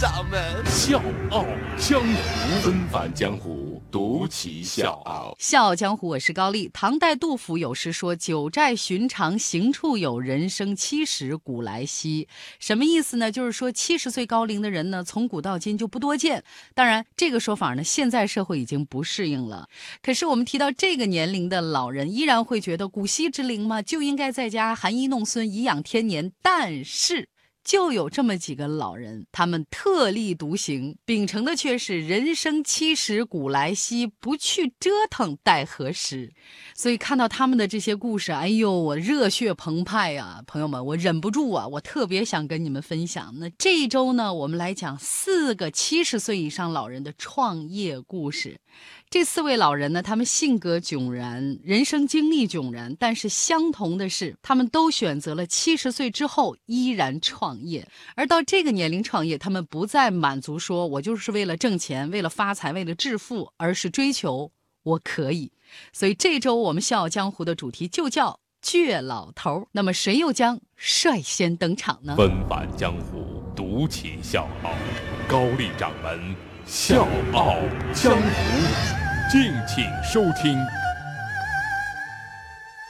掌门笑傲江湖，恩返江湖，独骑笑傲。笑傲江湖，我是高丽。唐代杜甫有诗说：“九寨寻常行处有，人生七十古来稀。”什么意思呢？就是说七十岁高龄的人呢，从古到今就不多见。当然，这个说法呢，现在社会已经不适应了。可是我们提到这个年龄的老人，依然会觉得古稀之龄嘛，就应该在家含饴弄孙，颐养天年。但是。就有这么几个老人，他们特立独行，秉承的却是“人生七十古来稀，不去折腾待何时”。所以看到他们的这些故事，哎呦，我热血澎湃呀！朋友们，我忍不住啊，我特别想跟你们分享。那这一周呢，我们来讲四个七十岁以上老人的创业故事。这四位老人呢，他们性格迥然，人生经历迥然，但是相同的是，他们都选择了七十岁之后依然创业。而到这个年龄创业，他们不再满足说“我就是为了挣钱、为了发财、为了致富”，而是追求“我可以”。所以这周我们笑傲江湖的主题就叫“倔老头”。那么谁又将率先登场呢？纷繁江湖，独起笑傲，高丽掌门笑傲江湖。敬请收听。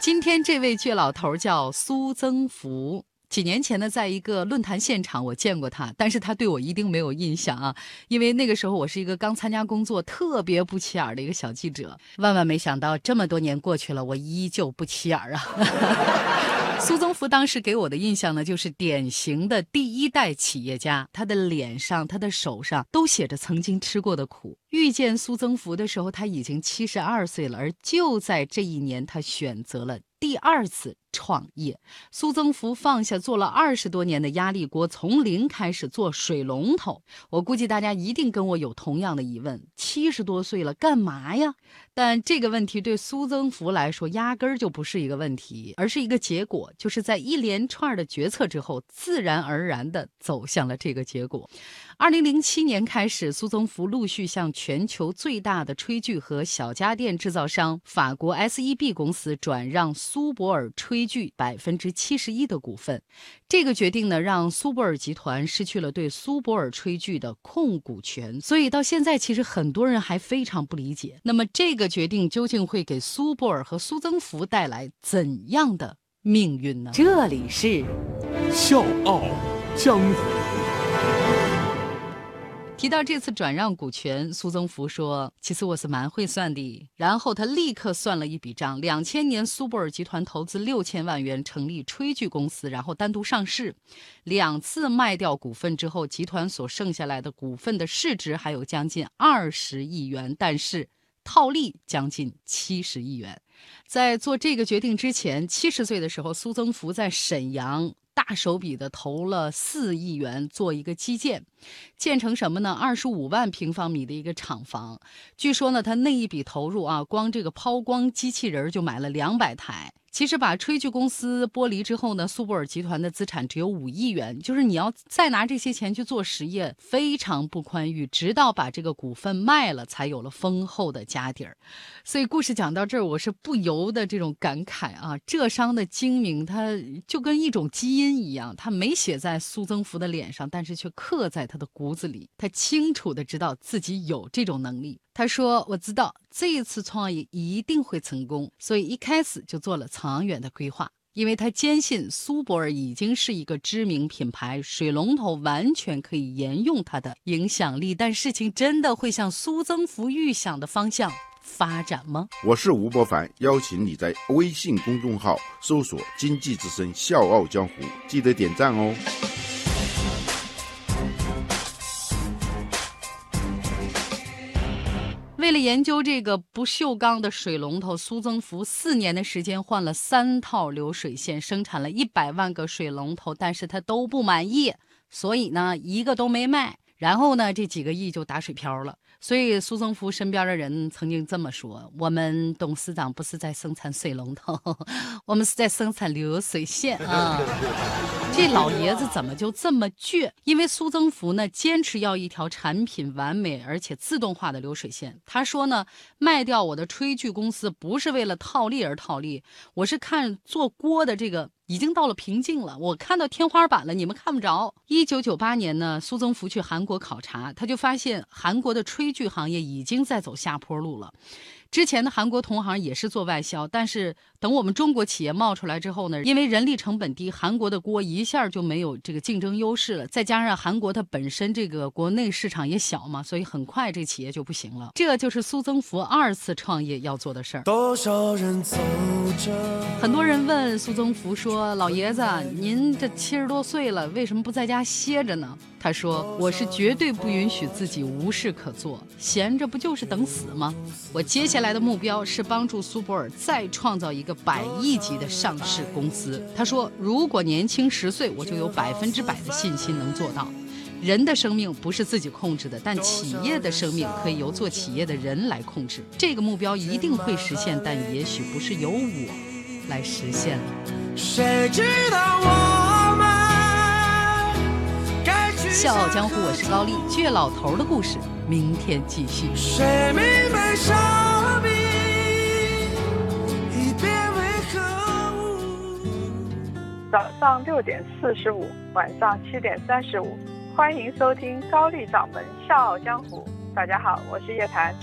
今天这位倔老头叫苏增福。几年前呢，在一个论坛现场，我见过他，但是他对我一定没有印象啊，因为那个时候我是一个刚参加工作、特别不起眼的一个小记者。万万没想到，这么多年过去了，我依旧不起眼啊。苏宗福当时给我的印象呢，就是典型的第一代企业家，他的脸上、他的手上都写着曾经吃过的苦。遇见苏增福的时候，他已经七十二岁了，而就在这一年，他选择了。第二次创业，苏增福放下做了二十多年的压力锅，从零开始做水龙头。我估计大家一定跟我有同样的疑问：七十多岁了，干嘛呀？但这个问题对苏增福来说，压根儿就不是一个问题，而是一个结果，就是在一连串的决策之后，自然而然地走向了这个结果。二零零七年开始，苏增福陆续向全球最大的炊具和小家电制造商法国 SEB 公司转让苏泊尔炊具百分之七十一的股份。这个决定呢，让苏泊尔集团失去了对苏泊尔炊具的控股权。所以到现在，其实很多人还非常不理解，那么这个决定究竟会给苏泊尔和苏增福带来怎样的命运呢？这里是笑傲江湖。提到这次转让股权，苏增福说：“其实我是蛮会算的。”然后他立刻算了一笔账：两千年，苏泊尔集团投资六千万元成立炊具公司，然后单独上市。两次卖掉股份之后，集团所剩下来的股份的市值还有将近二十亿元，但是套利将近七十亿元。在做这个决定之前，七十岁的时候，苏增福在沈阳。大手笔的投了四亿元做一个基建，建成什么呢？二十五万平方米的一个厂房。据说呢，他那一笔投入啊，光这个抛光机器人就买了两百台。其实把炊具公司剥离之后呢，苏泊尔集团的资产只有五亿元，就是你要再拿这些钱去做实业，非常不宽裕。直到把这个股份卖了，才有了丰厚的家底儿。所以故事讲到这儿，我是不由得这种感慨啊，浙商的精明，它就跟一种基因一样，它没写在苏增福的脸上，但是却刻在他的骨子里。他清楚的知道自己有这种能力。他说：“我知道这一次创业一定会成功，所以一开始就做了长远的规划。因为他坚信苏泊尔已经是一个知名品牌，水龙头完全可以沿用它的影响力。但事情真的会向苏增福预想的方向发展吗？”我是吴伯凡，邀请你在微信公众号搜索“经济之声笑傲江湖”，记得点赞哦。为了研究这个不锈钢的水龙头，苏增福四年的时间换了三套流水线，生产了一百万个水龙头，但是他都不满意，所以呢，一个都没卖。然后呢，这几个亿就打水漂了。所以苏增福身边的人曾经这么说：“我们董事长不是在生产水龙头，我们是在生产流水线啊。”这老爷子怎么就这么倔？因为苏增福呢，坚持要一条产品完美而且自动化的流水线。他说呢，卖掉我的炊具公司不是为了套利而套利，我是看做锅的这个。已经到了瓶颈了，我看到天花板了，你们看不着。一九九八年呢，苏增福去韩国考察，他就发现韩国的炊具行业已经在走下坡路了。之前的韩国同行也是做外销，但是等我们中国企业冒出来之后呢，因为人力成本低，韩国的锅一下就没有这个竞争优势了。再加上韩国它本身这个国内市场也小嘛，所以很快这企业就不行了。这就是苏增福二次创业要做的事儿。多少人走着？很多人问苏增福说：“老爷子，您这七十多岁了，为什么不在家歇着呢？”他说：“我是绝对不允许自己无事可做，闲着不就是等死吗？我接下来的目标是帮助苏泊尔再创造一个百亿级的上市公司。”他说：“如果年轻十岁，我就有百分之百的信心能做到。人的生命不是自己控制的，但企业的生命可以由做企业的人来控制。这个目标一定会实现，但也许不是由我来实现了。”谁知道我？笑傲江湖，我是高丽。倔老头的故事，明天继续。早上六点四十五，晚上七点三十五，欢迎收听高丽掌门笑傲江湖。大家好，我是叶檀。